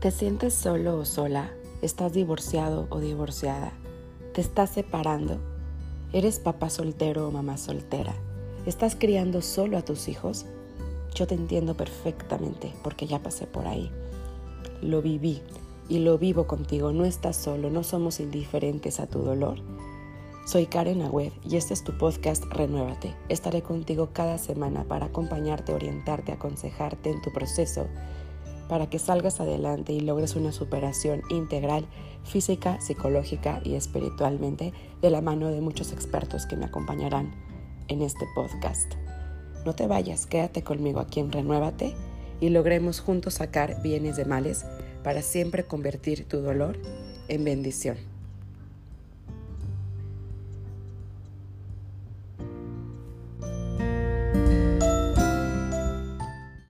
¿Te sientes solo o sola? ¿Estás divorciado o divorciada? ¿Te estás separando? ¿Eres papá soltero o mamá soltera? ¿Estás criando solo a tus hijos? Yo te entiendo perfectamente porque ya pasé por ahí. Lo viví y lo vivo contigo. No estás solo, no somos indiferentes a tu dolor. Soy Karen Agüed y este es tu podcast Renuévate. Estaré contigo cada semana para acompañarte, orientarte, aconsejarte en tu proceso para que salgas adelante y logres una superación integral física, psicológica y espiritualmente de la mano de muchos expertos que me acompañarán en este podcast. No te vayas, quédate conmigo aquí en Renuévate y logremos juntos sacar bienes de males para siempre convertir tu dolor en bendición.